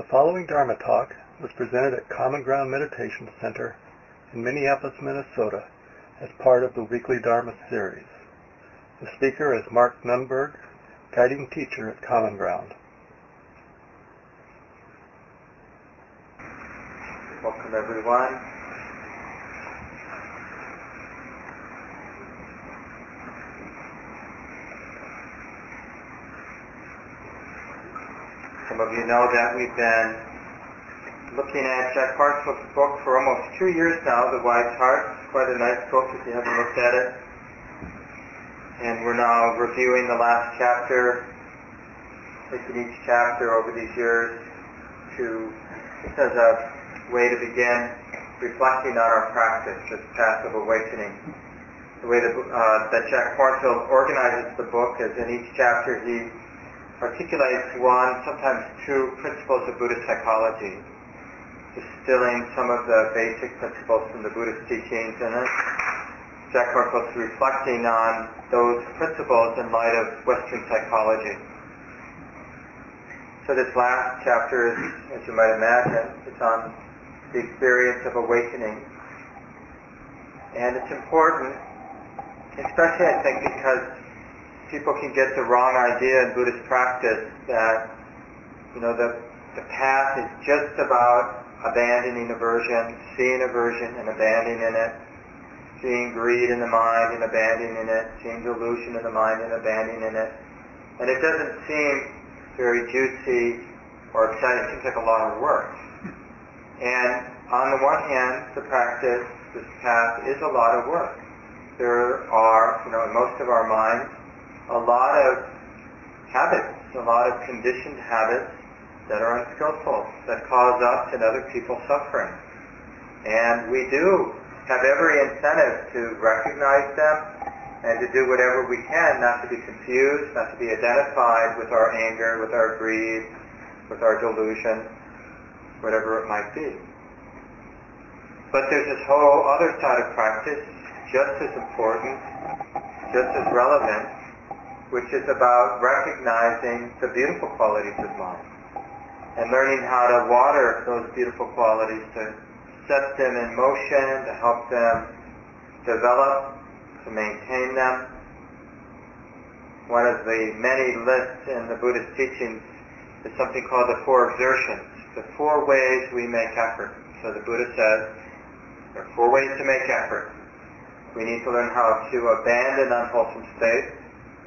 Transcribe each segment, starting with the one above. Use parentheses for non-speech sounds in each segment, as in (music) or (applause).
The following Dharma talk was presented at Common Ground Meditation Center in Minneapolis, Minnesota as part of the weekly Dharma series. The speaker is Mark Nunberg, guiding teacher at Common Ground. Welcome everyone. Some you know that we've been looking at Jack Kornfield's book for almost two years now, The Wise Heart. It's quite a nice book if you haven't looked at it. And we're now reviewing the last chapter, taking each chapter over these years to, just as a way to begin reflecting on our practice, this path of awakening. The way that, uh, that Jack Kornfield organizes the book is in each chapter he articulates one, sometimes two principles of Buddhist psychology, distilling some of the basic principles from the Buddhist teachings, and then Jack Kornfield's reflecting on those principles in light of Western psychology. So this last chapter is, as you might imagine, it's on the experience of awakening. And it's important, especially I think because people can get the wrong idea in Buddhist practice that, you know, the, the path is just about abandoning aversion, seeing aversion and abandoning it, seeing greed in the mind and abandoning it, seeing delusion in the mind and abandoning it. And it doesn't seem very juicy or exciting. It seems like a lot of work. And on the one hand, the practice, this path, is a lot of work. There are, you know, in most of our minds, a lot of habits, a lot of conditioned habits that are unskillful, that cause us and other people suffering. And we do have every incentive to recognize them and to do whatever we can not to be confused, not to be identified with our anger, with our greed, with our delusion, whatever it might be. But there's this whole other side of practice, just as important, just as relevant, which is about recognizing the beautiful qualities of mind and learning how to water those beautiful qualities, to set them in motion, to help them develop, to maintain them. One of the many lists in the Buddhist teachings is something called the four exertions, the four ways we make effort. So the Buddha says there are four ways to make effort. We need to learn how to abandon unwholesome states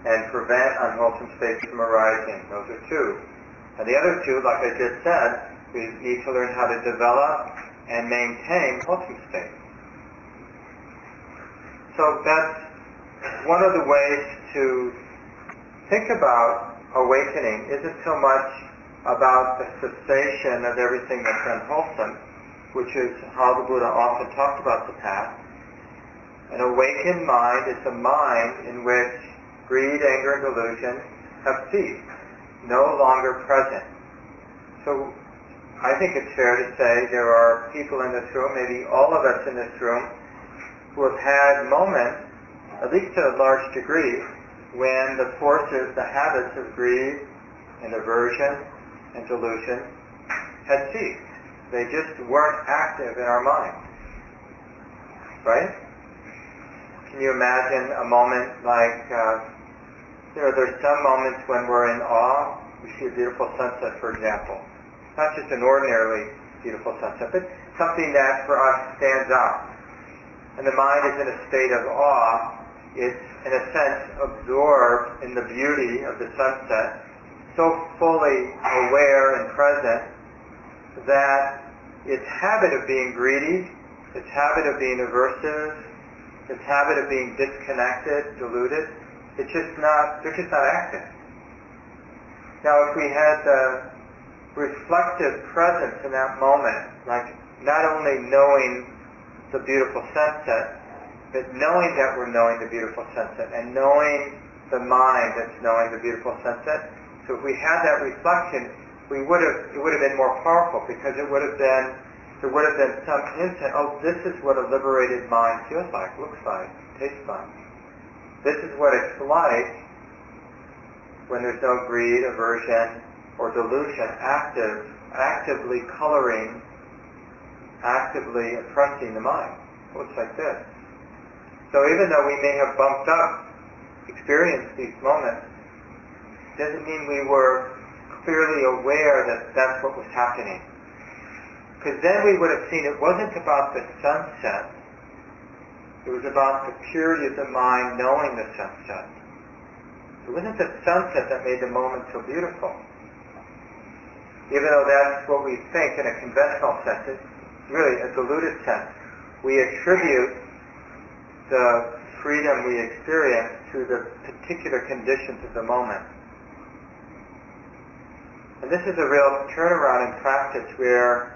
and prevent unwholesome states from arising. Those are two. And the other two, like I just said, we need to learn how to develop and maintain wholesome states. So that's one of the ways to think about awakening isn't so much about the cessation of everything that's unwholesome, which is how the Buddha often talked about the path. An awakened mind is a mind in which greed, anger, and delusion have ceased, no longer present. So I think it's fair to say there are people in this room, maybe all of us in this room, who have had moments, at least to a large degree, when the forces, the habits of greed and aversion and delusion had ceased. They just weren't active in our mind. Right? Can you imagine a moment like uh, you know, there's some moments when we're in awe. We see a beautiful sunset, for example. Not just an ordinarily beautiful sunset, but something that for us stands out. And the mind is in a state of awe. It's, in a sense, absorbed in the beauty of the sunset, so fully aware and present that its habit of being greedy, its habit of being aversive, its habit of being disconnected, deluded, it's just not, they're just not active. Now, if we had the reflective presence in that moment, like not only knowing the beautiful sunset, but knowing that we're knowing the beautiful sunset and knowing the mind that's knowing the beautiful sunset. So if we had that reflection, we would have, it would have been more powerful because it would have been, there would have been some insight, oh, this is what a liberated mind feels like, looks like, tastes like. This is what it's like when there's no greed, aversion, or delusion active, actively coloring, actively oppressing the mind. It looks like this. So even though we may have bumped up, experienced these moments, doesn't mean we were clearly aware that that's what was happening. Because then we would have seen it wasn't about the sunset. It was about the purity of the mind knowing the sunset. It wasn't the sunset that made the moment so beautiful. Even though that's what we think in a conventional sense, it's really a diluted sense. We attribute the freedom we experience to the particular conditions of the moment. And this is a real turnaround in practice where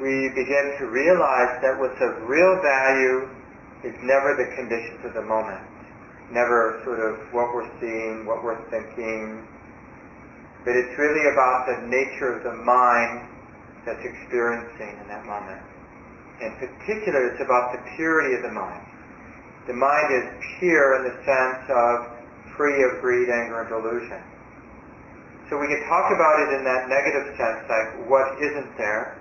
we begin to realize that what's of real value is never the conditions of the moment never sort of what we're seeing, what we're thinking, but it's really about the nature of the mind that's experiencing in that moment. In particular, it's about the purity of the mind. The mind is pure in the sense of free of greed, anger, and delusion. So we can talk about it in that negative sense, like what isn't there,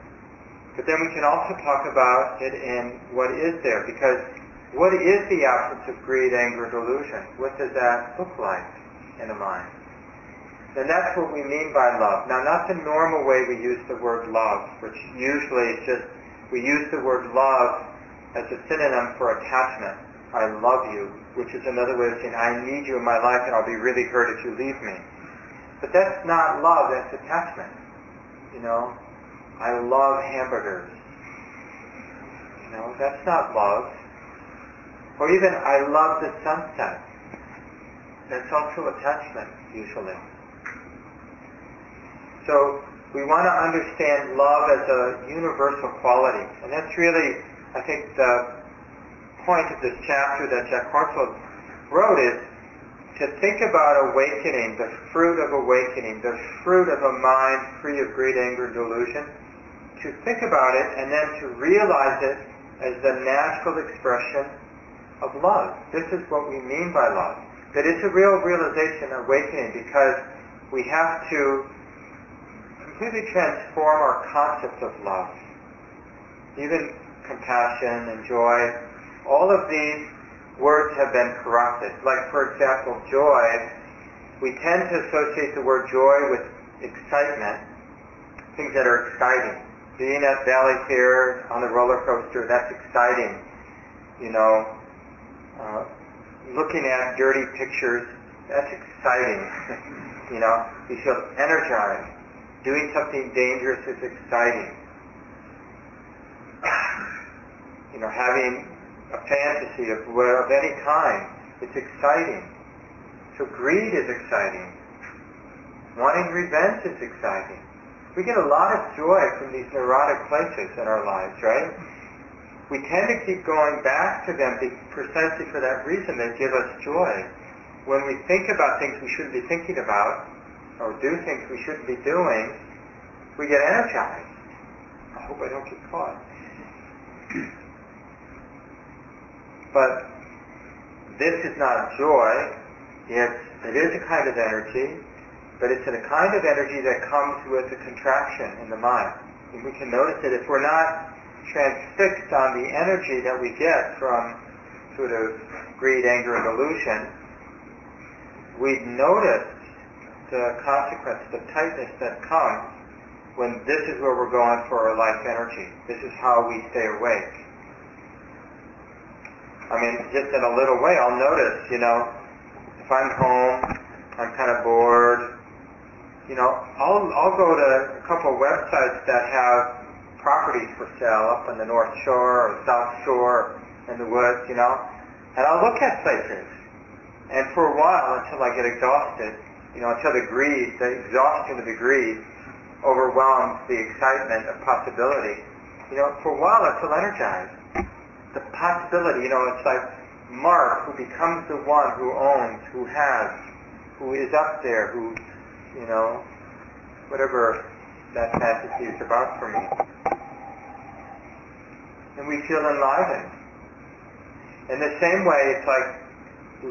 but then we can also talk about it in what is there, because what is the absence of greed, anger, delusion? What does that look like in a mind? And that's what we mean by love. Now, not the normal way we use the word love, which usually is just, we use the word love as a synonym for attachment. I love you, which is another way of saying, I need you in my life and I'll be really hurt if you leave me. But that's not love, that's attachment. You know, I love hamburgers. You know, that's not love. Or even, I love the sunset. That's also attachment, usually. So, we want to understand love as a universal quality. And that's really, I think, the point of this chapter that Jack Kornfield wrote is to think about awakening, the fruit of awakening, the fruit of a mind free of greed, anger, and delusion, to think about it and then to realize it as the natural expression of love. This is what we mean by love. That it's a real realization, awakening, because we have to completely transform our concept of love. Even compassion and joy, all of these words have been corrupted. Like, for example, joy, we tend to associate the word joy with excitement, things that are exciting. Being at Valley Fair on the roller coaster, that's exciting. You know, uh, looking at dirty pictures, that's exciting. (laughs) you know, you feel energized. Doing something dangerous is exciting. (sighs) you know, having a fantasy of, of any kind, it's exciting. So greed is exciting. Wanting revenge is exciting. We get a lot of joy from these neurotic places in our lives, right? we tend to keep going back to them precisely for that reason. They give us joy. When we think about things we shouldn't be thinking about, or do things we shouldn't be doing, we get energized. I hope I don't get caught. (clears throat) But this is not joy. It's, it is a kind of energy, but it's a kind of energy that comes with a contraction in the mind. And we can notice that if we're not transfixed on the energy that we get from sort of greed, anger, and illusion, we'd notice the consequence, the tightness that comes when this is where we're going for our life energy. This is how we stay awake. I mean, just in a little way, I'll notice, you know, if I'm home, I'm kind of bored, you know, I'll, I'll go to a couple of websites that have properties for sale up on the North Shore or South Shore in the woods, you know, and I'll look at places. And for a while, until I get exhausted, you know, until the greed, the exhaustion of the greed overwhelms the excitement of possibility, you know, for a while I feel energized. The possibility, you know, it's like Mark who becomes the one who owns, who has, who is up there, who, you know, whatever that fantasy is about for me. And we feel enlivened. In the same way, it's like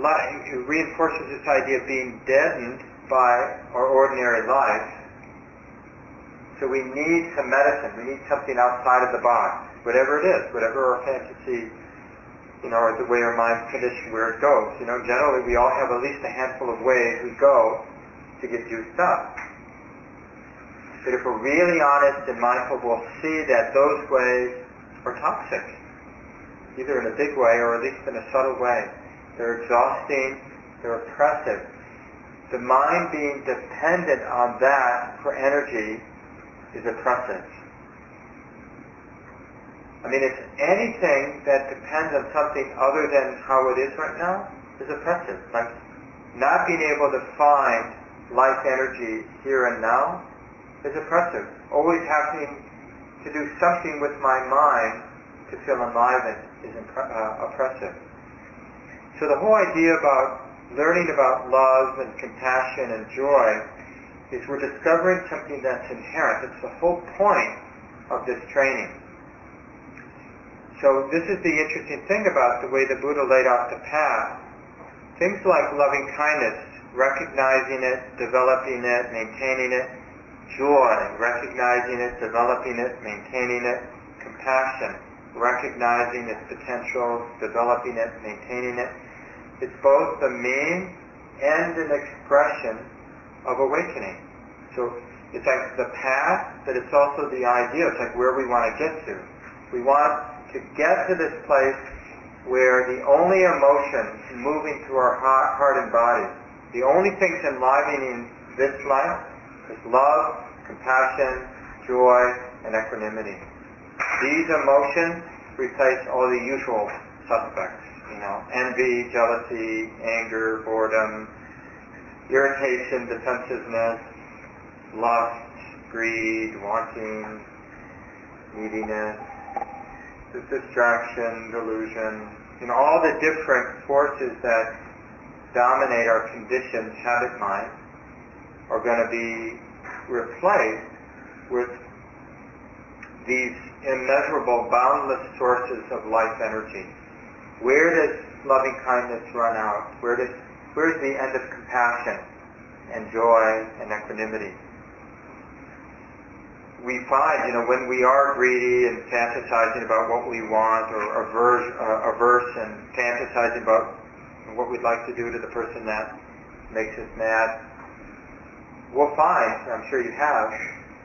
light, it reinforces this idea of being deadened by our ordinary life. So we need some medicine. We need something outside of the box, whatever it is, whatever our fantasy, you know, or the way our mind's conditioned, where it goes. You know, generally we all have at least a handful of ways we go to get juiced up. But if we're really honest and mindful, we'll see that those ways are toxic, either in a big way or at least in a subtle way. They're exhausting, they're oppressive. The mind being dependent on that for energy is oppressive. I mean, if anything that depends on something other than how it is right now is oppressive. Like not being able to find life energy here and now is oppressive. Always having to do something with my mind to feel enlivened is impre- uh, oppressive. So the whole idea about learning about love and compassion and joy is we're discovering something that's inherent. It's the whole point of this training. So this is the interesting thing about the way the Buddha laid out the path. Things like loving kindness, recognizing it, developing it, maintaining it, joy, recognizing it, developing it, maintaining it, compassion, recognizing its potential, developing it, maintaining it. It's both the mean and an expression of awakening. So it's like the path, but it's also the idea. It's like where we want to get to. We want to get to this place where the only emotions moving through our heart and body, the only things enlivening this life is love, compassion, joy, and equanimity. These emotions replace all the usual suspects, you know, envy, jealousy, anger, boredom, irritation, defensiveness, lust, greed, wanting, neediness, distraction, delusion, you know, all the different forces that dominate our conditioned habit mind are going to be replaced with these immeasurable, boundless sources of life energy. Where does loving kindness run out? Where does where's the end of compassion and joy and equanimity? we find, you know, when we are greedy and fantasizing about what we want or averse, uh, averse and fantasizing about what we'd like to do to the person that makes us mad, we'll find, I'm sure you have,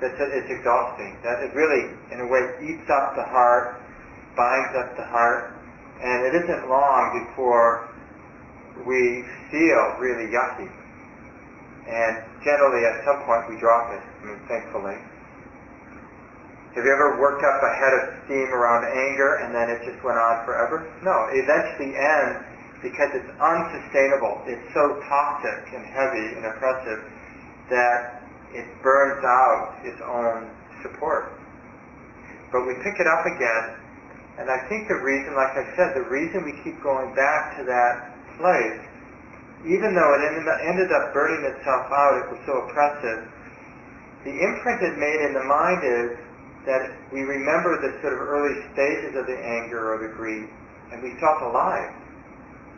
that it's exhausting. That it really, in a way, eats up the heart, binds up the heart, and it isn't long before we feel really yucky. And generally, at some point, we drop it. I mean, thankfully. Have you ever worked up a head of steam around anger and then it just went on forever? No, it eventually ends because it's unsustainable. It's so toxic and heavy and oppressive that it burns out its own support. But we pick it up again, and I think the reason, like I said, the reason we keep going back to that place, even though it ended up burning itself out, it was so oppressive, the imprint it made in the mind is that we remember the sort of early stages of the anger or the greed, and we felt alive.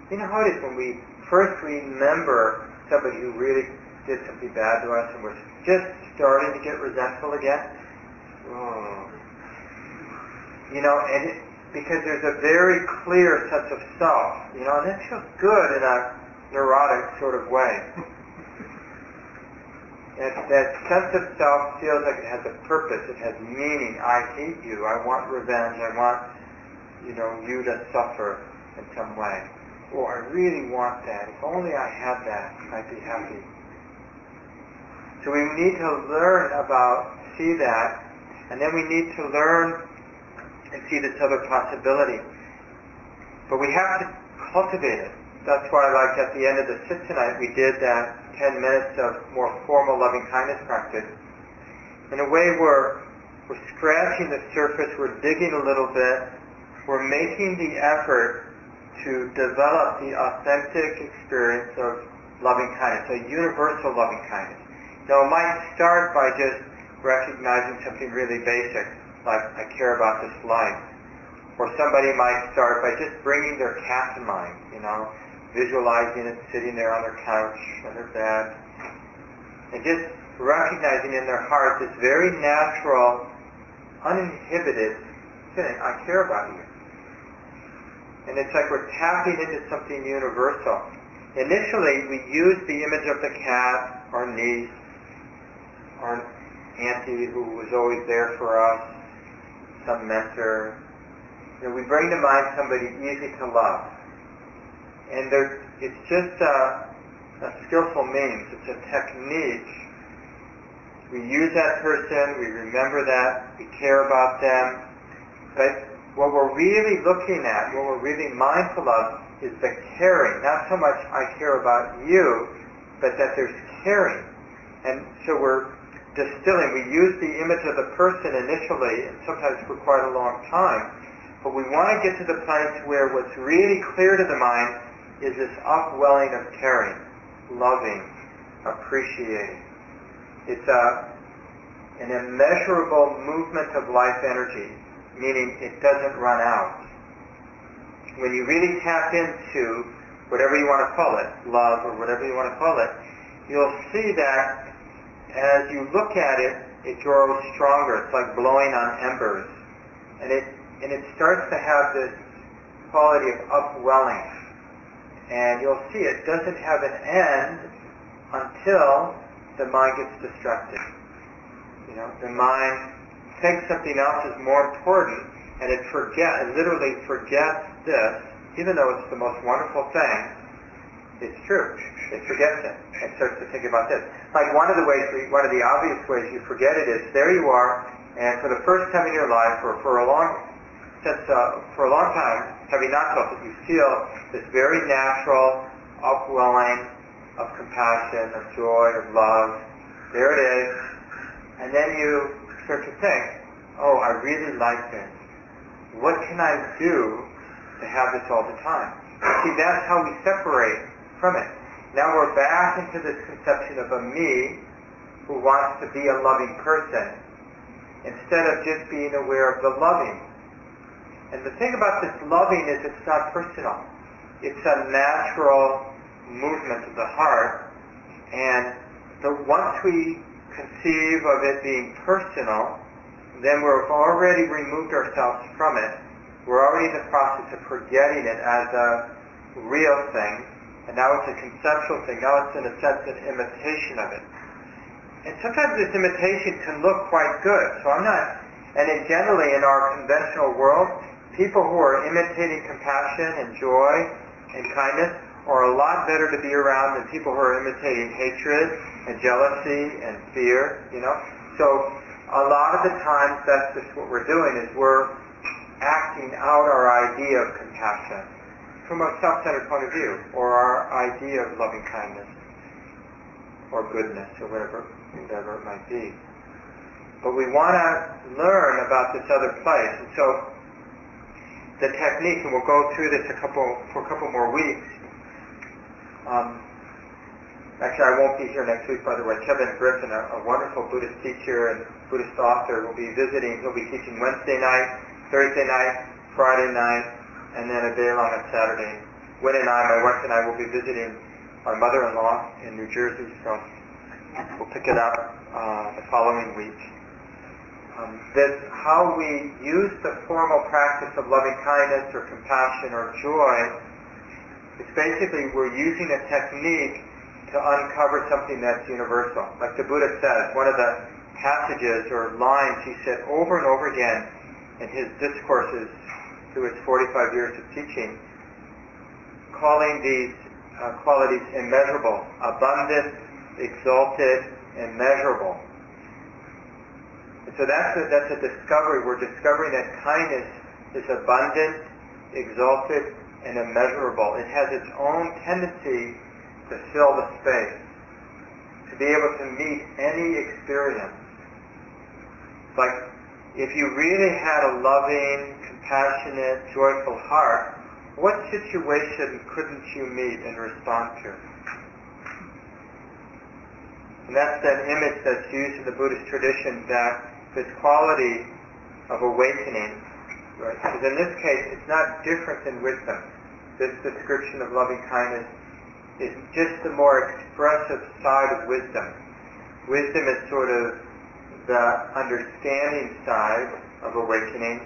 You know how it is when we first remember somebody who really did something bad to us and we're just starting to get resentful again? Oh. You know, and it, because there's a very clear sense of self, you know, and that feels good in a neurotic sort of way. (laughs) That, that sense of self feels like it has a purpose, it has meaning. I hate you, I want revenge, I want, you know, you to suffer in some way. Or I really want that. If only I had that, I'd be happy. So we need to learn about, see that, and then we need to learn and see this other possibility. But we have to cultivate it. That's why, like at the end of the sit tonight, we did that 10 minutes of more formal loving kindness practice. In a way, we're, we're scratching the surface, we're digging a little bit, we're making the effort to develop the authentic experience of loving kindness, a universal loving kindness. Now, it might start by just recognizing something really basic, like I care about this life. Or somebody might start by just bringing their cat to mind, you know, visualizing it sitting there on their couch on their bed, And just recognizing in their heart this very natural, uninhibited feeling, I care about you. And it's like we're tapping into something universal. Initially, we use the image of the cat, our niece, our auntie who was always there for us, some mentor. You know, we bring to mind somebody easy to love. And there, it's just a, a skillful means. It's a technique. We use that person, we remember that, we care about them. But what we're really looking at, what we're really mindful of, is the caring. Not so much I care about you, but that there's caring. And so we're distilling. We use the image of the person initially, and sometimes for quite a long time. But we want to get to the place where what's really clear to the mind is this upwelling of caring, loving, appreciating. It's a, an immeasurable movement of life energy, meaning it doesn't run out. When you really tap into whatever you want to call it, love or whatever you want to call it, you'll see that as you look at it, it grows stronger. It's like blowing on embers. And it, and it starts to have this quality of upwelling. And you'll see it doesn't have an end until the mind gets distracted. You know, the mind takes something else as more important and it forget, it literally forgets this, even though it's the most wonderful thing, it's true. It forgets it and starts to think about this. Like one of the ways, one of the obvious ways you forget it is there you are, and for the first time in your life, or for a long, since uh, for a long time, having not felt it, you feel this very natural upwelling of compassion, of joy, of love. There it is, and then you start to think, oh, I really like this. What can I do to have this all the time? See, that's how we separate from it. Now we're back into this conception of a me who wants to be a loving person instead of just being aware of the loving. And the thing about this loving is it's not personal. It's a natural movement of the heart. And the, once we conceive of it being personal, then we've already removed ourselves from it. We're already in the process of forgetting it as a real thing and now it's a conceptual thing. Now it's in a sense an imitation of it. And sometimes this imitation can look quite good. So I'm not, and in generally in our conventional world, people who are imitating compassion and joy and kindness are a lot better to be around than people who are imitating hatred and jealousy and fear, you know. So a lot of the times that's just what we're doing is we're acting out our idea of compassion from a self-centered point of view, or our idea of loving kindness, or goodness, or whatever, whatever it might be. But we want to learn about this other place, and so the technique, and we'll go through this a couple for a couple more weeks. Um, actually, I won't be here next week, by the way. Kevin Griffin, a, a wonderful Buddhist teacher and Buddhist author, will be visiting. He'll be teaching Wednesday night, Thursday night, Friday night, and then a day long on Saturday. Win and I, my wife and I, will be visiting my mother-in-law in New Jersey, so we'll pick it up uh, the following week. Um, that how we use the formal practice of loving kindness or compassion or joy, it's basically we're using a technique to uncover something that's universal. Like the Buddha says, one of the passages or lines he said over and over again in his discourses through his 45 years of teaching, calling these uh, qualities immeasurable, abundant, exalted, immeasurable. And so that's a, that's a discovery. We're discovering that kindness is abundant, exalted, and immeasurable. It has its own tendency to fill the space, to be able to meet any experience. Like if you really had a loving, compassionate, joyful heart, what situation couldn't you meet and respond to? And that's that image that's used in the Buddhist tradition that this quality of awakening, right? Because in this case, it's not different than wisdom. This description of loving kindness is just the more expressive side of wisdom. Wisdom is sort of the understanding side of awakening,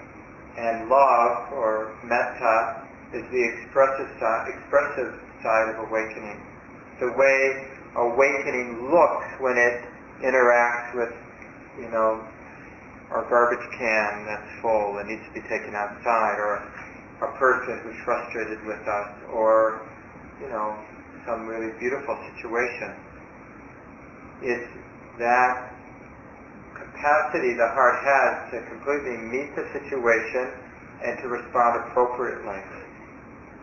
and love or metta is the expressive side, expressive side of awakening. The way awakening looks when it interacts with, you know, our garbage can that's full and needs to be taken outside, or a person who's frustrated with us, or, you know, some really beautiful situation. It's that capacity the heart has to completely meet the situation and to respond appropriately.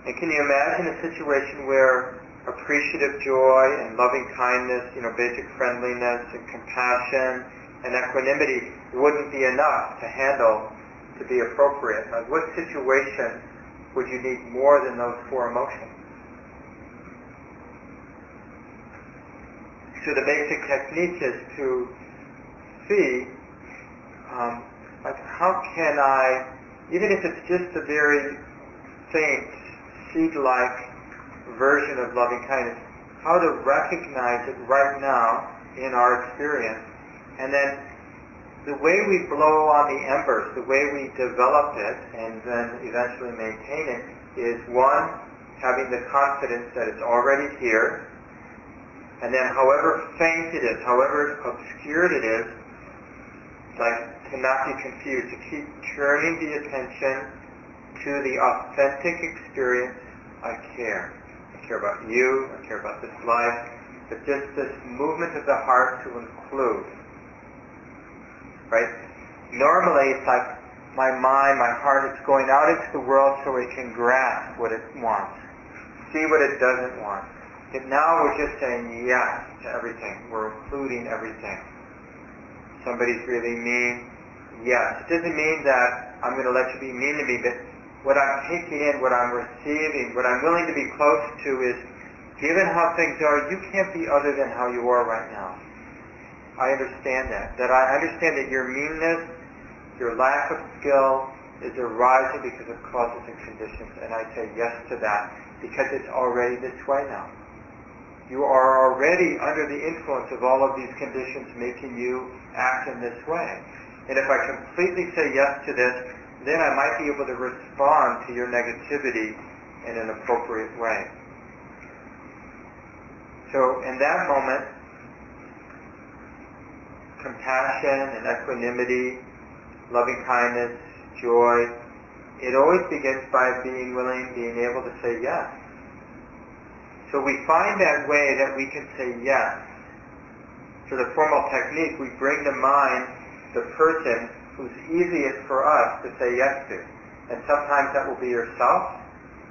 And can you imagine a situation where appreciative joy and loving kindness, you know, basic friendliness and compassion and equanimity wouldn't be enough to handle to be appropriate. Like what situation would you need more than those four emotions? So the basic technique is to see, um, like how can I, even if it's just a very faint seed-like version of loving kindness, how to recognize it right now in our experience. And then the way we blow on the embers, the way we develop it and then eventually maintain it is one, having the confidence that it's already here. And then however faint it is, however obscured it is, like to not be confused, to keep turning the attention to the authentic experience I care I care about you, I care about this life, but just this movement of the heart to include. Right? Normally it's like my mind, my heart is going out into the world so it can grasp what it wants, see what it doesn't want. But now we're just saying yes to everything. We're including everything. Somebody's really mean, yes. It doesn't mean that I'm going to let you be mean to me, but what I'm taking in, what I'm receiving, what I'm willing to be close to is, given how things are, you can't be other than how you are right now. I understand that. That I understand that your meanness, your lack of skill is arising because of causes and conditions, and I say yes to that because it's already this way now. You are already under the influence of all of these conditions making you act in this way. And if I completely say yes to this, then I might be able to respond to your negativity in an appropriate way. So in that moment, compassion and equanimity, loving kindness, joy, it always begins by being willing, being able to say yes. So we find that way that we can say yes. To the formal technique, we bring to mind the person who's easiest for us to say yes to. And sometimes that will be yourself.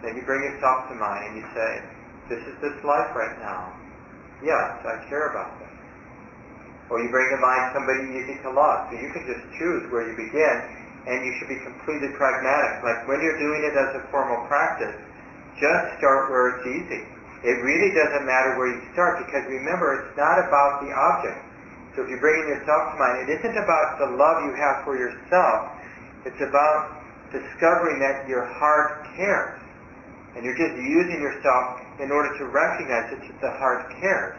Then you bring yourself to mind and you say, this is this life right now. Yes, I care about. Or you bring to mind somebody easy to love. So you can just choose where you begin and you should be completely pragmatic. Like when you're doing it as a formal practice, just start where it's easy. It really doesn't matter where you start because remember, it's not about the object. So if you're bringing yourself to mind, it isn't about the love you have for yourself. It's about discovering that your heart cares. And you're just using yourself in order to recognize that the heart cares.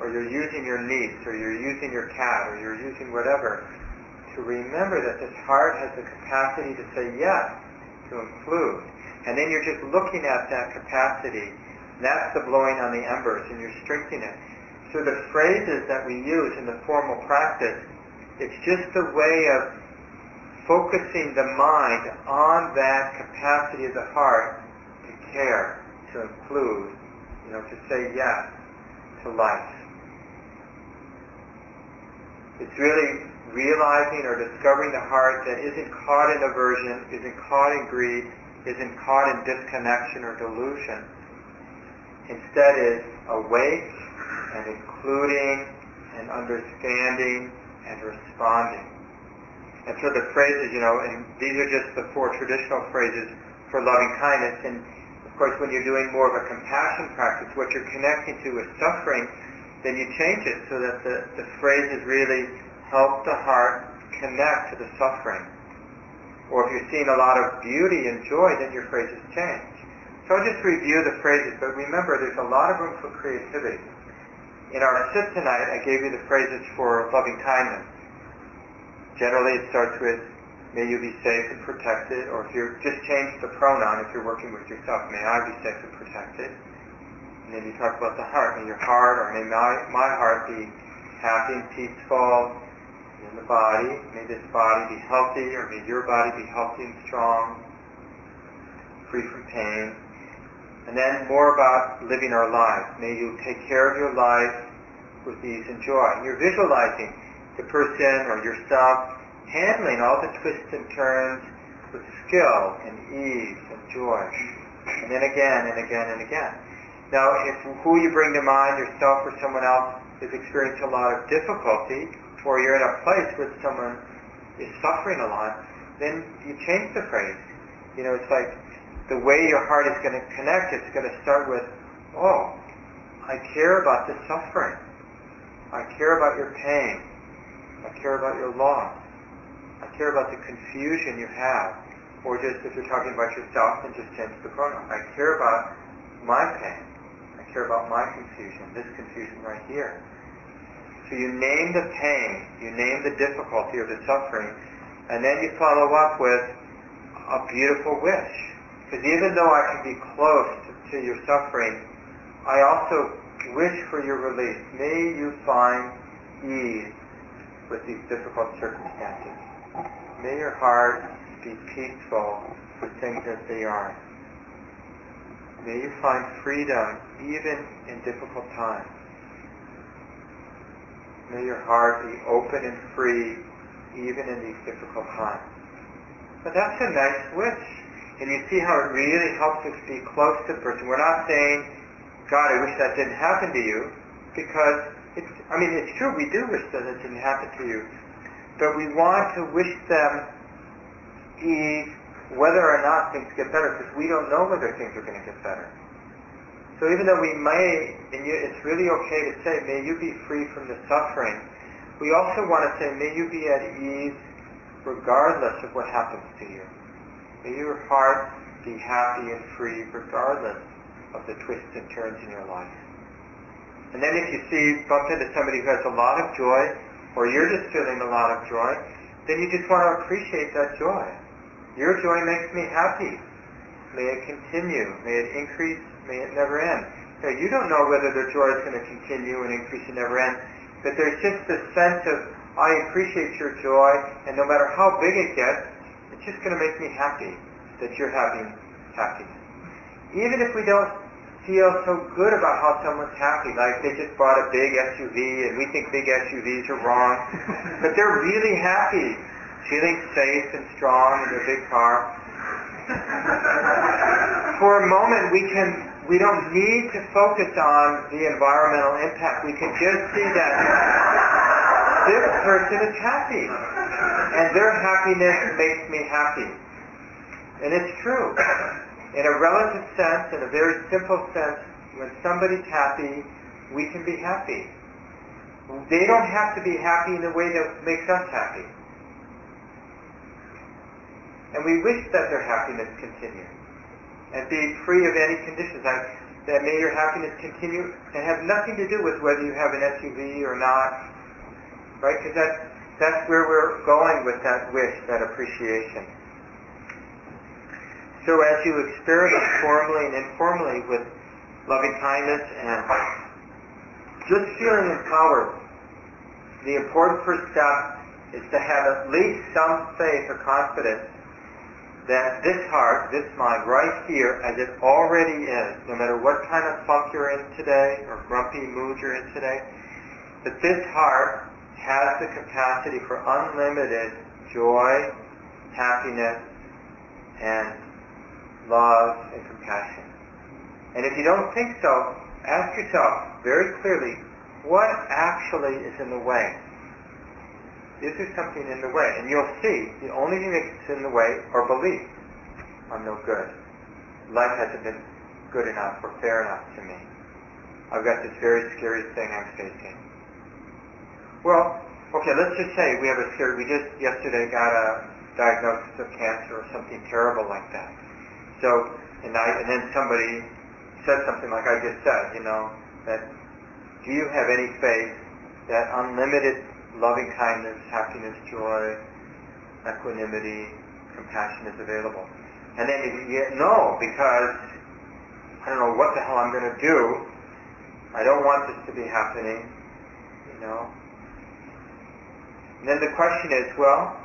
Or you're using your niece, or you're using your cat, or you're using whatever. To remember that this heart has the capacity to say yes, to include. And then you're just looking at that capacity. That's the blowing on the embers, and you're strengthening it. So the phrases that we use in the formal practice, it's just a way of focusing the mind on that capacity of the heart to care, to include, you know, to say yes to life. It's really realizing or discovering the heart that isn't caught in aversion, isn't caught in greed, isn't caught in disconnection or delusion. Instead is awake and including and understanding and responding. And so the phrases, you know, and these are just the four traditional phrases for loving kindness. And of course, when you're doing more of a compassion practice, what you're connecting to is suffering, then you change it so that the, the phrases really help the heart connect to the suffering. Or if you're seeing a lot of beauty and joy, then your phrases change. So I'll just review the phrases, but remember there's a lot of room for creativity. in our sit tonight, I gave you the phrases for loving kindness. Generally, it starts with, may you be safe and protected, or if you just change the pronoun, if you're working with yourself, may I be safe and protected. You talk about the heart, may your heart, or may my, my heart be happy and peaceful in the body. May this body be healthy, or may your body be healthy and strong, free from pain. And then more about living our lives. May you take care of your life with ease and joy. And you're visualizing the person or yourself handling all the twists and turns with skill and ease and joy. And then again and again and again. Now, if who you bring to mind, yourself or someone else, is experiencing a lot of difficulty, or you're in a place where someone is suffering a lot, then you change the phrase. You know, it's like the way your heart is going to connect, it's going to start with, oh, I care about the suffering. I care about your pain. I care about your loss. I care about the confusion you have. Or just if you're talking about yourself, then just change the pronoun. I care about my pain. Care about my confusion, this confusion right here. So you name the pain, you name the difficulty or the suffering, and then you follow up with a beautiful wish. Because even though I can be close to your suffering, I also wish for your release. May you find ease with these difficult circumstances. May your heart be peaceful with things as they are. May you find freedom even in difficult times. May your heart be open and free even in these difficult times. But that's a nice wish. And you see how it really helps us be close to the person. We're not saying, God, I wish that didn't happen to you, because it's, I mean, it's true, we do wish that it didn't happen to you. But we want to wish them ease whether or not things get better, because we don't know whether things are going to get better. So even though we may, and you, it's really okay to say, may you be free from the suffering, we also want to say, may you be at ease regardless of what happens to you. May your heart be happy and free regardless of the twists and turns in your life. And then if you see, bump into somebody who has a lot of joy, or you're just feeling a lot of joy, then you just want to appreciate that joy. Your joy makes me happy. May it continue. May it increase. May it never end. Now, you don't know whether the joy is going to continue and increase and never end, but there's just this sense of, I appreciate your joy, and no matter how big it gets, it's just going to make me happy that you're having happiness. Even if we don't feel so good about how someone's happy, like they just bought a big SUV and we think big SUVs are wrong, (laughs) but they're really happy, feeling safe and strong in their big car. For a moment, we can we don't need to focus on the environmental impact. We can just see that this person is happy and their happiness makes me happy. And it's true. In a relative sense, in a very simple sense, when somebody's happy, we can be happy. They don't have to be happy in the way that makes us happy. And we wish that their happiness continue and be free of any conditions. Like, that may your happiness continue and have nothing to do with whether you have an SUV or not, right? Because that's that's where we're going with that wish, that appreciation. So as you experiment formally and informally with loving kindness and just feeling empowered, the important first step is to have at least some faith or confidence that this heart, this mind, right here, as it already is, no matter what kind of funk you're in today or grumpy mood you're in today, that this heart has the capacity for unlimited joy, happiness, and love and compassion. And if you don't think so, ask yourself very clearly, what actually is in the way? Is there something in the way? And you'll see, the only thing that's in the way are beliefs. I'm no good. Life hasn't been good enough or fair enough to me. I've got this very scary thing I'm facing. Well, okay, let's just say we have a scary, we just yesterday got a diagnosis of cancer or something terrible like that. So, and, I, and then somebody said something like I just said, you know, that do you have any faith that unlimited loving kindness, happiness, joy, equanimity, compassion is available? And then you no, because I don't know what the hell I'm going to do. I don't want this to be happening, you know. And then the question is, well,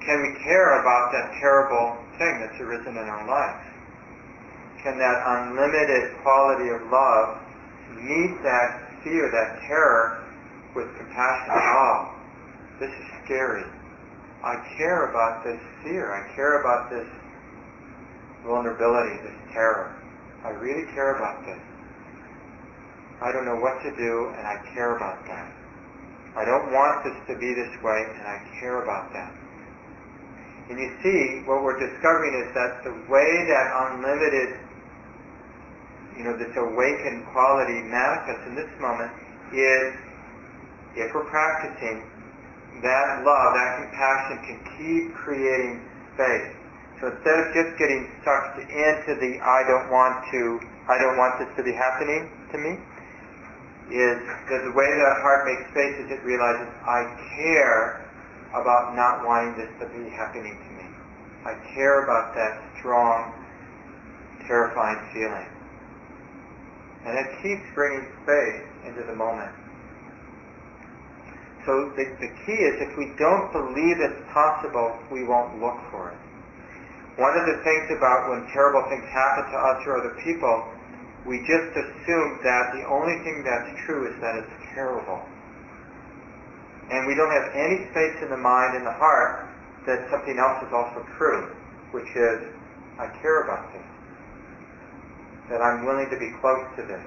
can we care about that terrible thing that's arisen in our life? Can that unlimited quality of love meet that fear, that terror with compassion? Oh, this is scary. I care about this fear. I care about this vulnerability, this terror. I really care about this. I don't know what to do, and I care about that. I don't want this to be this way, and I care about that. And you see, what we're discovering is that the way that unlimited, you know, this awakened quality manifests in this moment is, if we're practicing, that love, that compassion can keep creating space. So instead of just getting sucked into the I don't want to, I don't want this to be happening to me, is that the way the heart makes space is it realizes I care about not wanting this to be happening to me. I care about that strong, terrifying feeling. And it keeps bringing space into the moment. So the, the key is if we don't believe it's possible, we won't look for it. One of the things about when terrible things happen to us or other people we just assume that the only thing that's true is that it's terrible. And we don't have any space in the mind and the heart that something else is also true, which is, I care about this. That I'm willing to be close to this.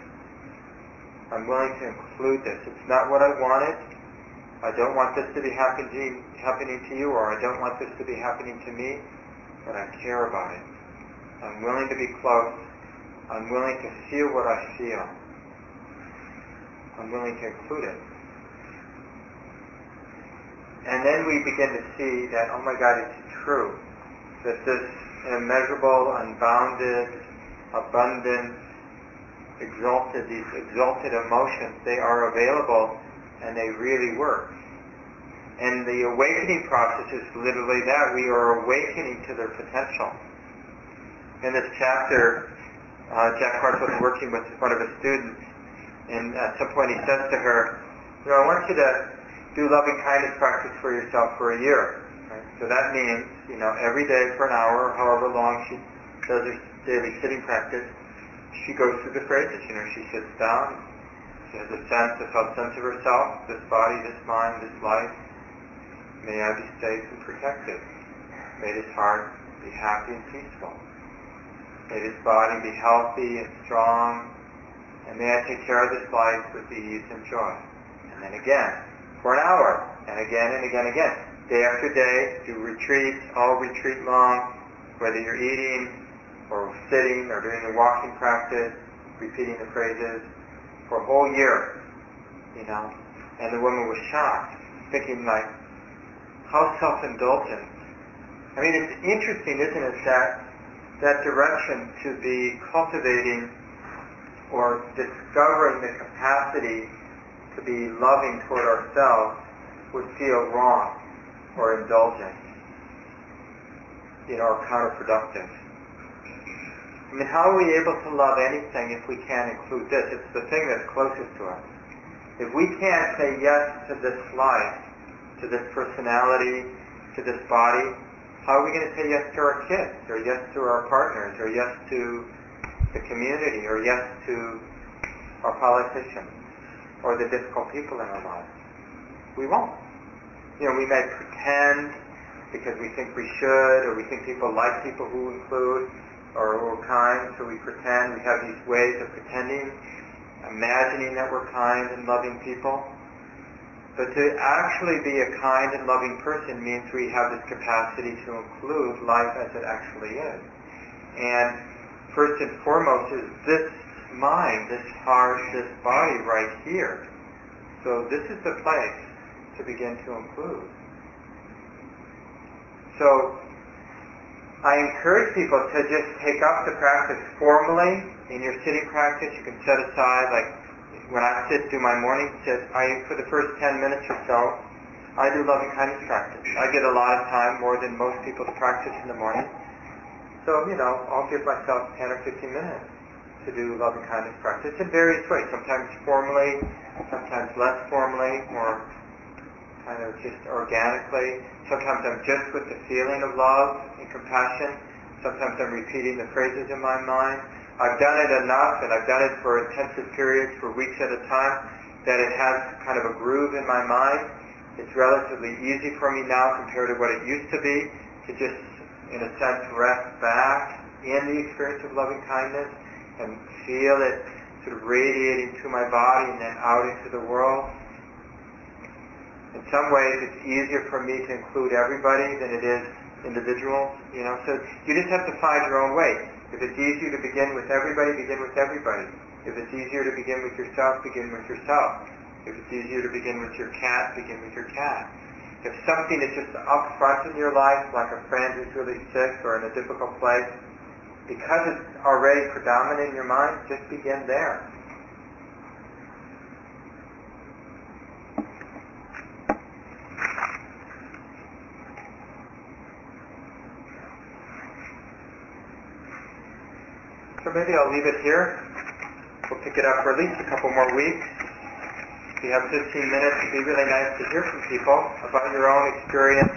I'm willing to include this. It's not what I wanted. I don't want this to be happening, happening to you, or I don't want this to be happening to me, but I care about it. I'm willing to be close I'm willing to feel what I feel. I'm willing to include it. And then we begin to see that, oh my God, it's true. That this immeasurable, unbounded, abundant, exalted, these exalted emotions, they are available and they really work. And the awakening process is literally that. We are awakening to their potential. In this chapter, uh, Jack Kornfield was working with one of his students, and at some point he says to her, you know, I want you to do loving kindness practice for yourself for a year. Right? So that means, you know, every day for an hour, however long she does her daily sitting practice, she goes through the phrases. You know, she sits down, she has a sense, a felt sense of herself, this body, this mind, this life. May I be safe and protected. May this heart be happy and peaceful. May this body be healthy and strong, and may I take care of this life with ease and joy. And then again, for an hour, and again and again and again. Day after day, do retreats, all retreat long, whether you're eating or sitting or doing the walking practice, repeating the phrases, for a whole year, you know. And the woman was shocked, thinking like, how self-indulgent. I mean, it's interesting, isn't it, that that direction to be cultivating or discovering the capacity to be loving toward ourselves would feel wrong or indulgent, you know, or counterproductive. I mean, how are we able to love anything if we can't include this? It's the thing that's closest to us. If we can't say yes to this life, to this personality, to this body, how are we going to say yes to our kids, or yes to our partners, or yes to the community, or yes to our politicians, or the difficult people in our lives? We won't. You know, we may pretend because we think we should, or we think people like people who include, or we're kind, so we pretend. We have these ways of pretending, imagining that we're kind and loving people. But to actually be a kind and loving person means we have this capacity to include life as it actually is. And first and foremost is this mind, this heart, this body right here. So this is the place to begin to include. So I encourage people to just take up the practice formally. In your sitting practice, you can set aside like when I sit, do my morning sit, I, for the first 10 minutes or so, I do loving kindness practice. I get a lot of time, more than most people, to practice in the morning. So, you know, I'll give myself 10 or 15 minutes to do loving kindness practice in various ways. Sometimes formally, sometimes less formally, more kind of just organically. Sometimes I'm just with the feeling of love and compassion. Sometimes I'm repeating the phrases in my mind. I've done it enough, and I've done it for intensive periods, for weeks at a time, that it has kind of a groove in my mind. It's relatively easy for me now compared to what it used to be to just, in a sense, rest back in the experience of loving kindness and feel it sort of radiating through my body and then out into the world. In some ways, it's easier for me to include everybody than it is individuals, you know. So you just have to find your own way. If it's easier to begin with everybody, begin with everybody. If it's easier to begin with yourself, begin with yourself. If it's easier to begin with your cat, begin with your cat. If something is just up front in your life, like a friend who's really sick or in a difficult place, because it's already predominant in your mind, just begin there. Maybe I'll leave it here. We'll pick it up for at least a couple more weeks. If you have 15 minutes, it'd be really nice to hear from people about your own experience,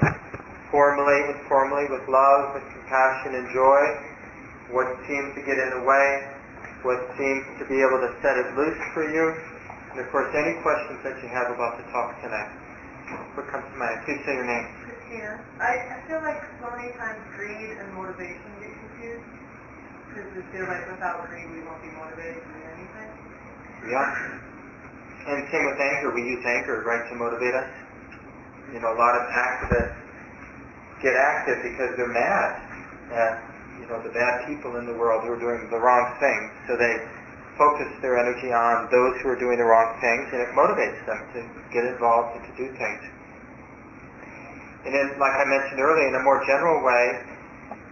formally, informally, with love, with compassion and joy, what seems to get in the way, what seems to be able to set it loose for you, and of course any questions that you have about the talk tonight. What comes to mind? Please say your name. Christina, I, I feel like so many times greed and motivation get confused Yeah. And same with anger. We use anger, right, to motivate us. You know, a lot of activists get active because they're mad at you know, the bad people in the world who are doing the wrong things. So they focus their energy on those who are doing the wrong things, and it motivates them to get involved and to do things. And then, like I mentioned earlier, in a more general way,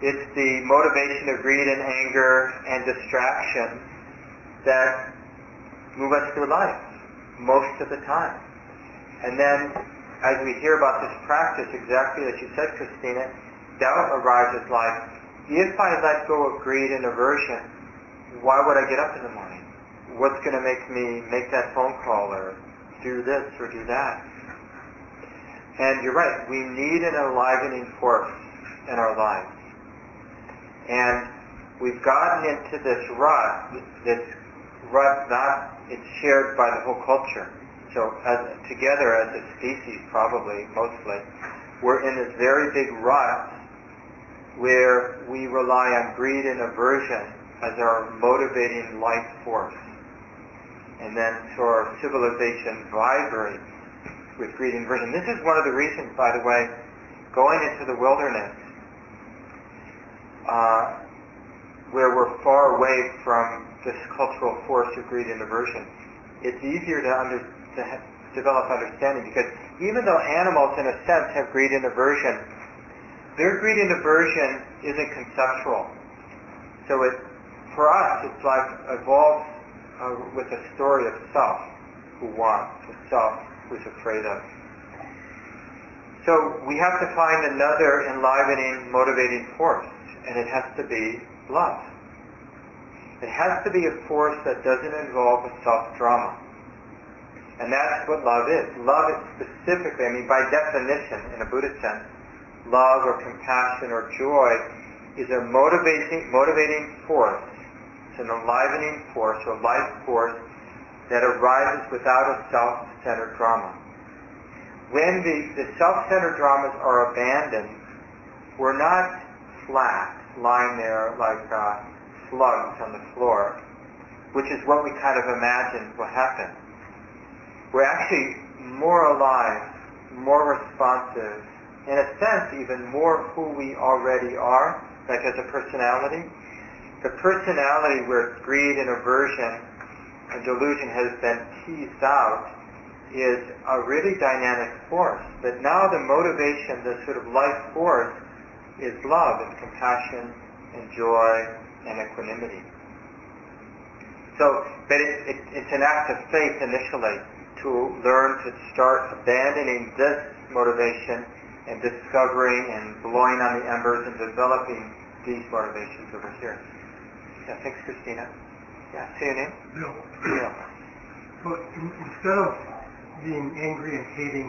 it's the motivation of greed and anger and distraction that move us through life most of the time. And then, as we hear about this practice, exactly as you said, Christina, doubt arises like, if I let go of greed and aversion, why would I get up in the morning? What's going to make me make that phone call or do this or do that? And you're right, we need an enlivening force in our lives. And we've gotten into this rut, this rut not, it's shared by the whole culture. So as, together as a species, probably, mostly, we're in this very big rut where we rely on greed and aversion as our motivating life force. And then so our civilization vibrates with greed and aversion. This is one of the reasons, by the way, going into the wilderness, uh, where we're far away from this cultural force of greed and aversion, it's easier to, under, to develop understanding because even though animals, in a sense, have greed and aversion, their greed and aversion isn't conceptual. So it, for us, it's like evolves uh, with a story of self who wants, a self who's afraid of. So we have to find another enlivening, motivating force, and it has to be love. It has to be a force that doesn't involve a self-drama. And that's what love is. Love is specifically, I mean, by definition, in a Buddhist sense, love or compassion or joy is a motivating, motivating force. It's an enlivening force or life force that arises without a self-centered drama. When the, the self-centered dramas are abandoned, we're not flat, lying there like uh, slugs on the floor, which is what we kind of imagine will happen. We're actually more alive, more responsive, in a sense, even more who we already are, like as a personality. The personality where greed and aversion and delusion has been teased out is a really dynamic force. But now the motivation, the sort of life force, is love and compassion and joy and equanimity. So, but it, it, it's an act of faith initially to learn to start abandoning this motivation and discovering and blowing on the embers and developing these motivations over here. Yeah, thanks, Christina. Yeah, say your name. Bill. Bill. So in, instead of being angry and hating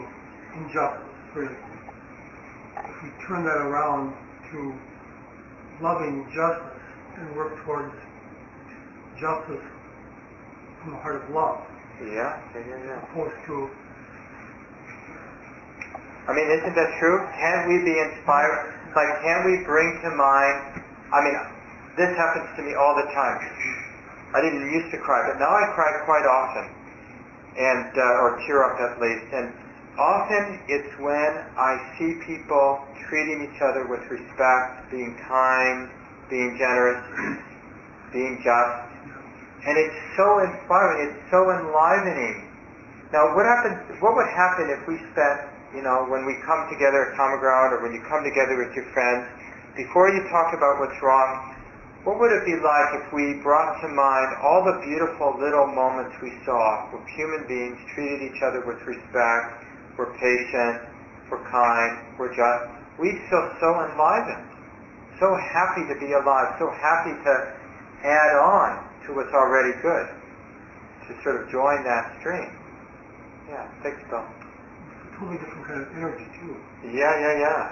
injustice, for we turn that around to loving justice and work towards justice from the heart of love, Yeah, yeah, yeah, yeah. opposed to I mean, isn't that true? Can't we be inspired? Like, can't we bring to mind? I mean, this happens to me all the time. I didn't used to cry, but now I cry quite often, and uh, or tear up at least. And often it's when I see people treating each other with respect, being kind, being generous, (clears throat) being just, and it's so inspiring. It's so enlivening. Now, what happens? What would happen if we spent you know, when we come together at Common Ground or when you come together with your friends, before you talk about what's wrong, what would it be like if we brought to mind all the beautiful little moments we saw where human beings treated each other with respect, were patient, were kind, were just? We'd feel so enlivened, so happy to be alive, so happy to add on to what's already good, to sort of join that stream. Yeah, thanks, Bill It's a totally different kind of energy too. Yeah, yeah, yeah.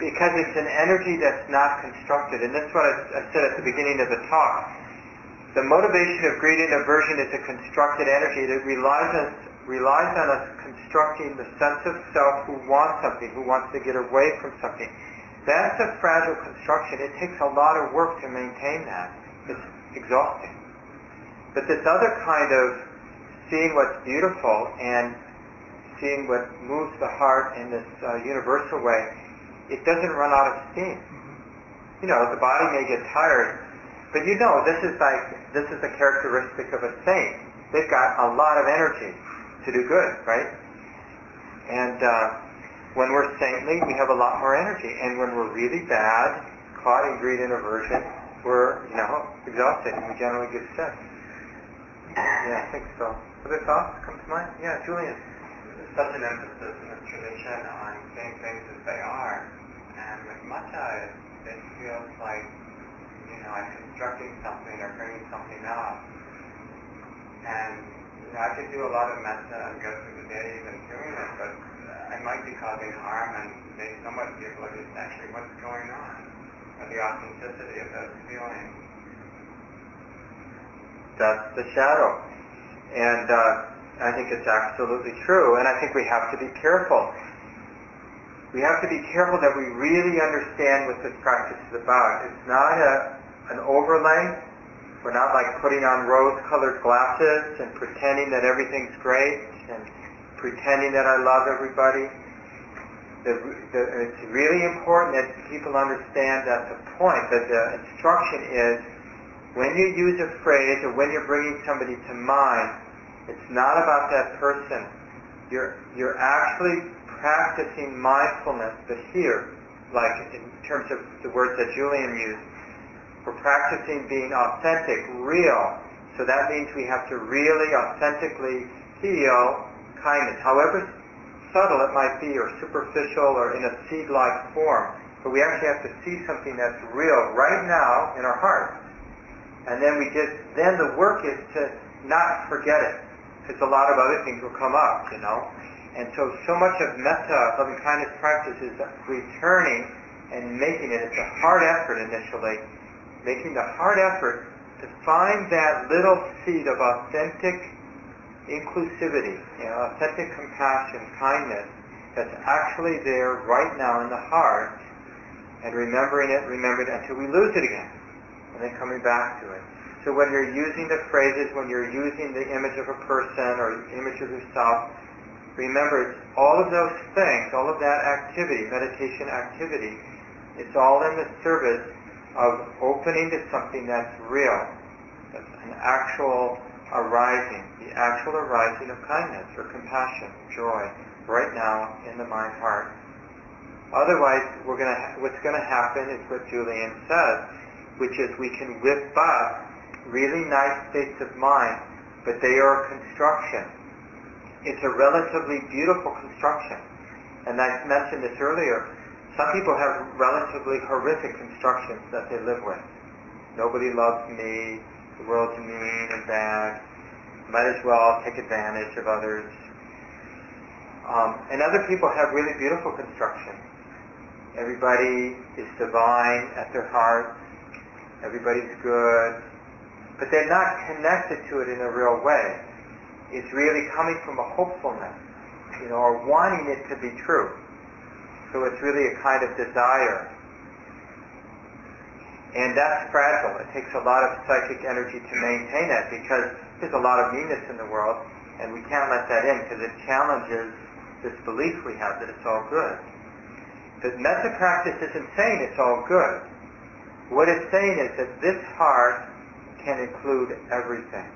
Because it's an energy that's not constructed. And that's what I, I said at the beginning of the talk. The motivation of greed and aversion is a constructed energy that relies on, relies on us constructing the sense of self who wants something, who wants to get away from something. That's a fragile construction. It takes a lot of work to maintain that. It's exhausting. But this other kind of seeing what's beautiful and seeing what moves the heart in this uh, universal way, it doesn't run out of steam. Mm-hmm. You know, the body may get tired, but you know, this is like, this is a characteristic of a saint. They've got a lot of energy to do good, right? And uh, when we're saintly, we have a lot more energy. And when we're really bad, caught in greed and aversion, we're, you know, exhausted and we generally get sick. Yeah, I think so. Other thoughts come to mind? Yeah, Julian There's such an emphasis in the tradition on seeing things as they are. And with it, it feels like, you know, I'm constructing something or bringing something up. And, know, I could do a lot of metta and go through the day even doing it, but I might be causing harm and they somewhat be oblivious to actually what's going on, or the authenticity of those feelings. That's the shadow. And, uh, I think it's absolutely true, and I think we have to be careful. We have to be careful that we really understand what this practice is about. It's not a, an overlay. We're not like putting on rose-colored glasses and pretending that everything's great and pretending that I love everybody. The, the, it's really important that people understand that the point, that the instruction is when you use a phrase or when you're bringing somebody to mind, it's not about that person. You're, you're actually practicing mindfulness, but here, like in terms of the words that Julian used, we're practicing being authentic, real. So that means we have to really authentically feel kindness, however subtle it might be or superficial or in a seed-like form. But we actually have to see something that's real right now in our hearts. And then we just, then the work is to not forget it because a lot of other things will come up, you know. And so, so much of metta, loving kindness practice is returning and making it. It's a hard effort initially, making the hard effort to find that little seed of authentic inclusivity, you know, authentic compassion, kindness that's actually there right now in the heart, and remembering it, remembering it until we lose it again, and then coming back to it. So when you're using the phrases, when you're using the image of a person or image of yourself, remember it's all of those things, all of that activity, meditation activity, it's all in the service of opening to something that's real, that's an actual arising, the actual arising of kindness or compassion, joy, right now in the mind heart. Otherwise, we're gonna, what's going to happen is what Julian says, which is we can whip up really nice states of mind, but they are a construction. It's a relatively beautiful construction. And I mentioned this earlier. Some people have relatively horrific constructions that they live with. Nobody loves me. The world's mean and bad. Might as well take advantage of others. Um, and other people have really beautiful construction. Everybody is divine at their heart. Everybody's good. But they're not connected to it in a real way. It's really coming from a hopefulness, you know, or wanting it to be true. So it's really a kind of desire. And that's fragile. It takes a lot of psychic energy to maintain it because there's a lot of meanness in the world and we can't let that in because it challenges this belief we have that it's all good. The metta practice isn't saying it's all good. What it's saying is that this heart can include everything.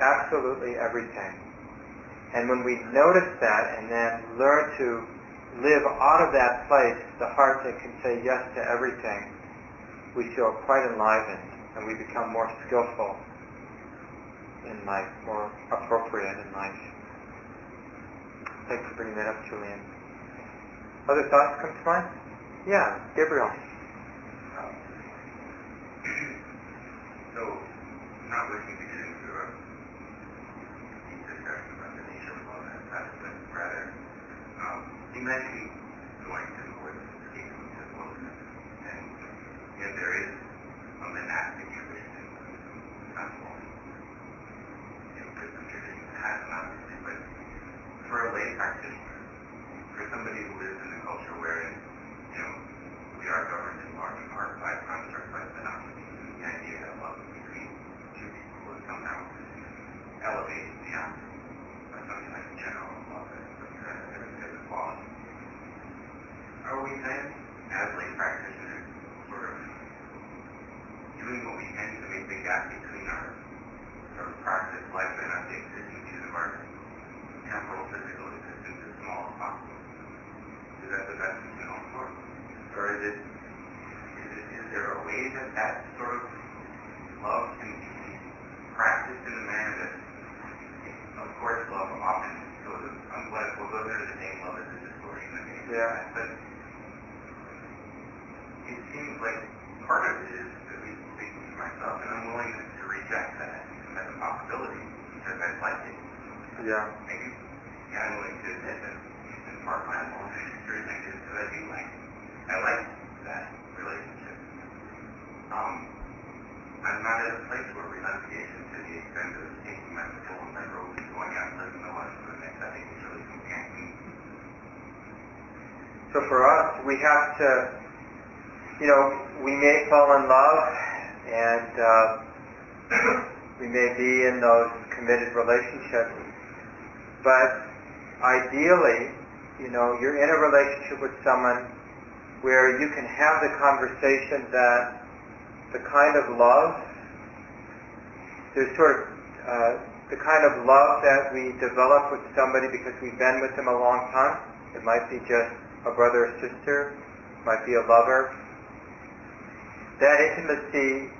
Absolutely everything. And when we notice that and then learn to live out of that place, the heart that can say yes to everything, we feel quite enlivened and we become more skillful in life, more appropriate in life. Thanks for bringing that up, Julian. Other thoughts come to mind? Yeah, Gabriel. You know, we may fall in love and uh, (coughs) we may be in those committed relationships, but ideally, you know, you're in a relationship with someone where you can have the conversation that the kind of love, there's sort of uh, the kind of love that we develop with somebody because we've been with them a long time. It might be just a brother or sister, might be a lover. That intimacy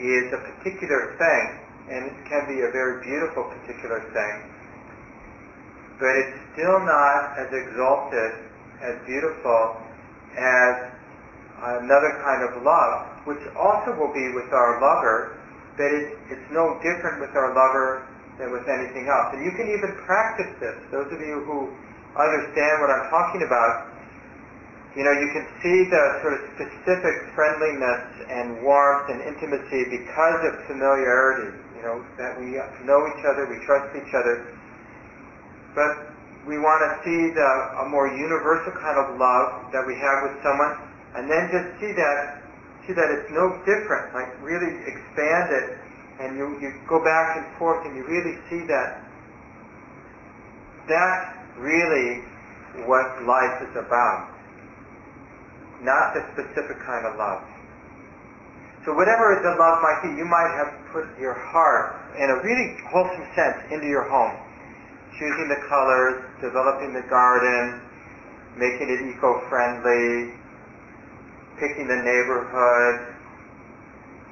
is a particular thing, and it can be a very beautiful particular thing, but it's still not as exalted, as beautiful as another kind of love, which also will be with our lover, but it, it's no different with our lover than with anything else. And you can even practice this. Those of you who understand what I'm talking about, you know, you can see the sort of specific friendliness and warmth and intimacy because of familiarity. You know, that we know each other, we trust each other. But we want to see the a more universal kind of love that we have with someone, and then just see that see that it's no different. Like really expand it, and you you go back and forth, and you really see that that's really what life is about not the specific kind of love. So whatever the love might be, you might have put your heart in a really wholesome sense into your home. Choosing the colors, developing the garden, making it eco-friendly, picking the neighborhood,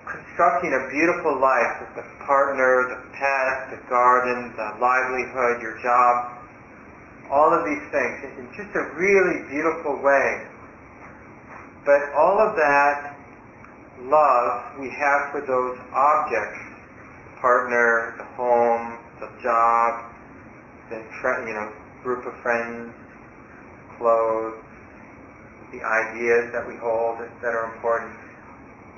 constructing a beautiful life with the partner, the pet, the garden, the livelihood, your job, all of these things in just a really beautiful way. But all of that love we have for those objects, the partner, the home, the job, the you know group of friends, clothes, the ideas that we hold that are important.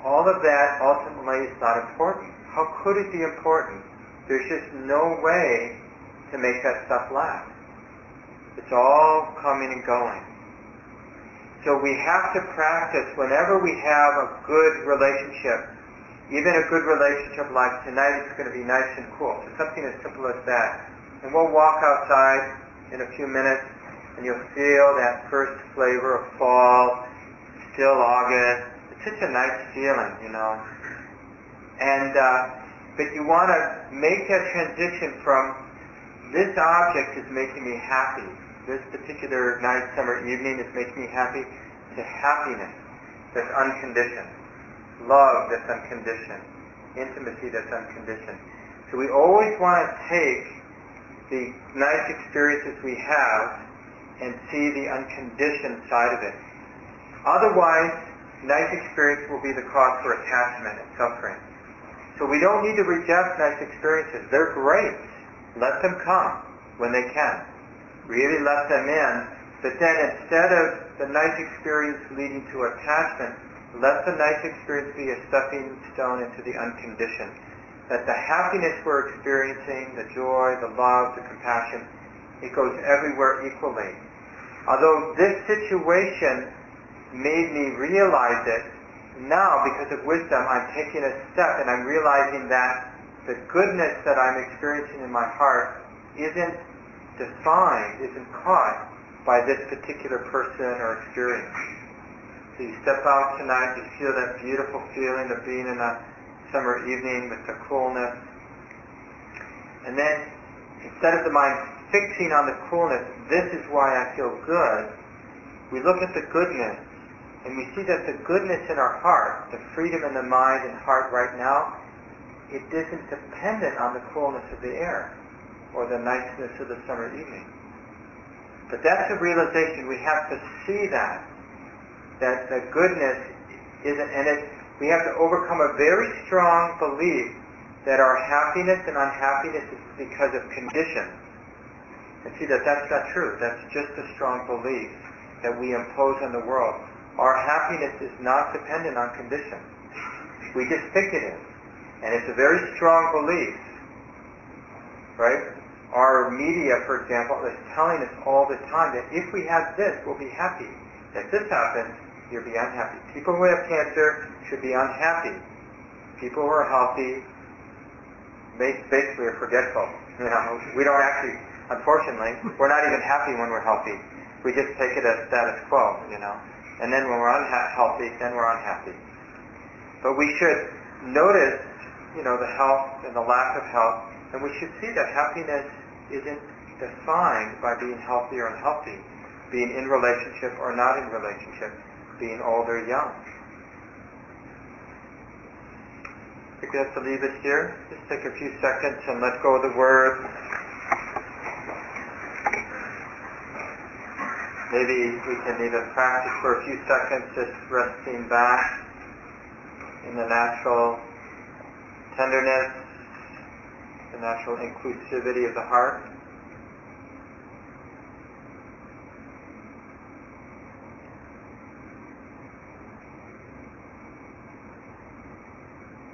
All of that ultimately is not important. How could it be important? There's just no way to make that stuff last. It's all coming and going. So we have to practice whenever we have a good relationship, even a good relationship like tonight it's going to be nice and cool. So something as simple as that. And we'll walk outside in a few minutes and you'll feel that first flavor of fall, still August. It's such a nice feeling, you know. And, uh, but you want to make that transition from this object is making me happy this particular night, summer evening is making me happy, to happiness that's unconditioned, love that's unconditioned, intimacy that's unconditioned. So we always want to take the nice experiences we have and see the unconditioned side of it. Otherwise, nice experience will be the cause for attachment and suffering. So we don't need to reject nice experiences. They're great. Let them come when they can really let them in, but then instead of the nice experience leading to attachment, let the nice experience be a stepping stone into the unconditioned. That the happiness we're experiencing, the joy, the love, the compassion, it goes everywhere equally. Although this situation made me realize it, now because of wisdom I'm taking a step and I'm realizing that the goodness that I'm experiencing in my heart isn't defined, isn't caught by this particular person or experience. So you step out tonight, you feel that beautiful feeling of being in a summer evening with the coolness. And then instead of the mind fixing on the coolness, this is why I feel good, we look at the goodness and we see that the goodness in our heart, the freedom in the mind and heart right now, it isn't dependent on the coolness of the air or the niceness of the summer evening. But that's a realization. We have to see that. That the goodness isn't, and it, we have to overcome a very strong belief that our happiness and unhappiness is because of conditions. And see that that's not true. That's just a strong belief that we impose on the world. Our happiness is not dependent on conditions. We just think it is. And it's a very strong belief. Right? Our media, for example, is telling us all the time that if we have this, we'll be happy. If this happens, you'll be unhappy. People who have cancer should be unhappy. People who are healthy basically are forgetful. (laughs) You know, we don't actually, unfortunately, we're not even happy when we're healthy. We just take it as status quo, you know. And then when we're unhealthy, then we're unhappy. But we should notice, you know, the health and the lack of health, and we should see that happiness isn't defined by being healthy or unhealthy, being in relationship or not in relationship, being old or young. I think we have to leave it here. Just take a few seconds and let go of the word. Maybe we can even practice for a few seconds just resting back in the natural tenderness the natural inclusivity of the heart.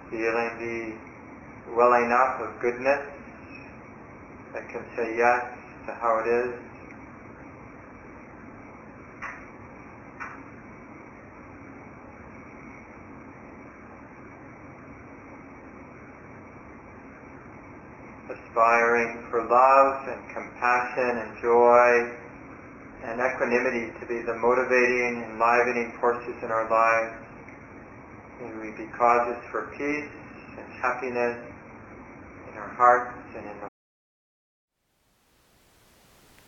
Feeling the welling up of goodness that can say yes to how it is. Aspiring for love and compassion and joy and equanimity to be the motivating, enlivening forces in our lives. May we be causes for peace and happiness in our hearts and in the.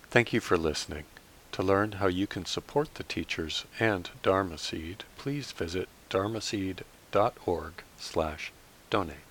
Thank you for listening. To learn how you can support the teachers and Dharma Seed, please visit dharmaseed.org. www.org/donate.